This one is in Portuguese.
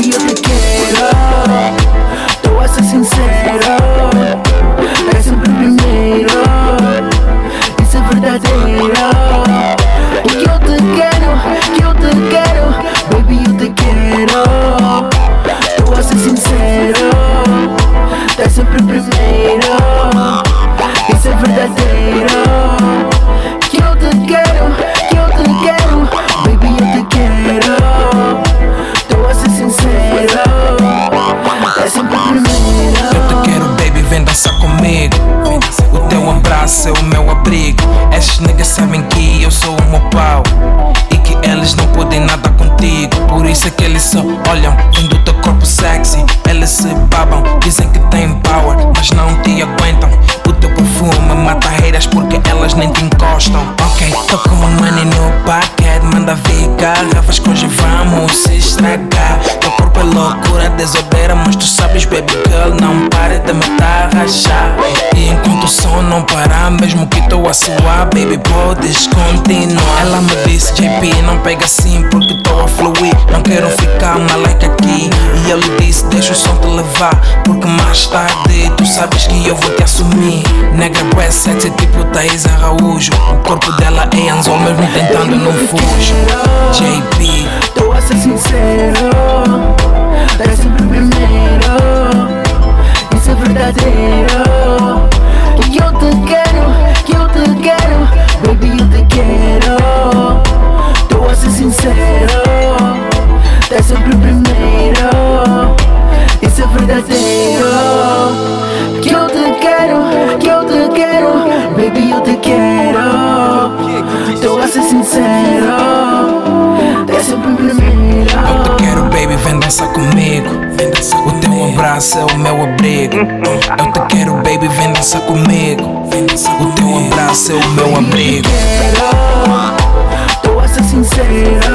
Baby, eu te quero. Tô a ser sincero. É sempre o primeiro. Isso é verdadeiro. Que eu te quero, que eu te quero. Baby, eu te quero. Tô a ser sincero. É sempre o primeiro. Isso é verdadeiro. Que eu te quero, olham vendo teu corpo sexy. Eles se babam, dizem que tem power, mas não te aguentam. O teu perfume mata haters porque elas nem te encostam. Ok, tô com money no paquete. Manda vir garrafas hoje vamos se estragar. Teu corpo é loucura, desobera, mas tu sabes, baby girl, não pare de suar, baby, podes continuar. Ela me disse, JP, não pega assim porque tô a fluir. Não quero ficar maleca aqui. E eu lhe disse, deixa o som te levar, porque mais tarde tu sabes que eu vou te assumir. Negra bué sexy, tipo Thaís Araújo. O corpo dela é anzol, mesmo tentando não fujo. JP. Tô a ser sincero, é sempre primeiro. Isso é verdadeiro. Sincero, é sempre o primeiro. Isso é verdadeiro. Que eu te quero, que eu te quero, baby eu te quero. Tô a ser sincero, é sempre o primeiro. Eu te quero, baby, vem dançar comigo. O teu abraço é o meu abrigo. Eu te quero, baby, vem dançar comigo. O teu abraço é o meu abrigo. Quero,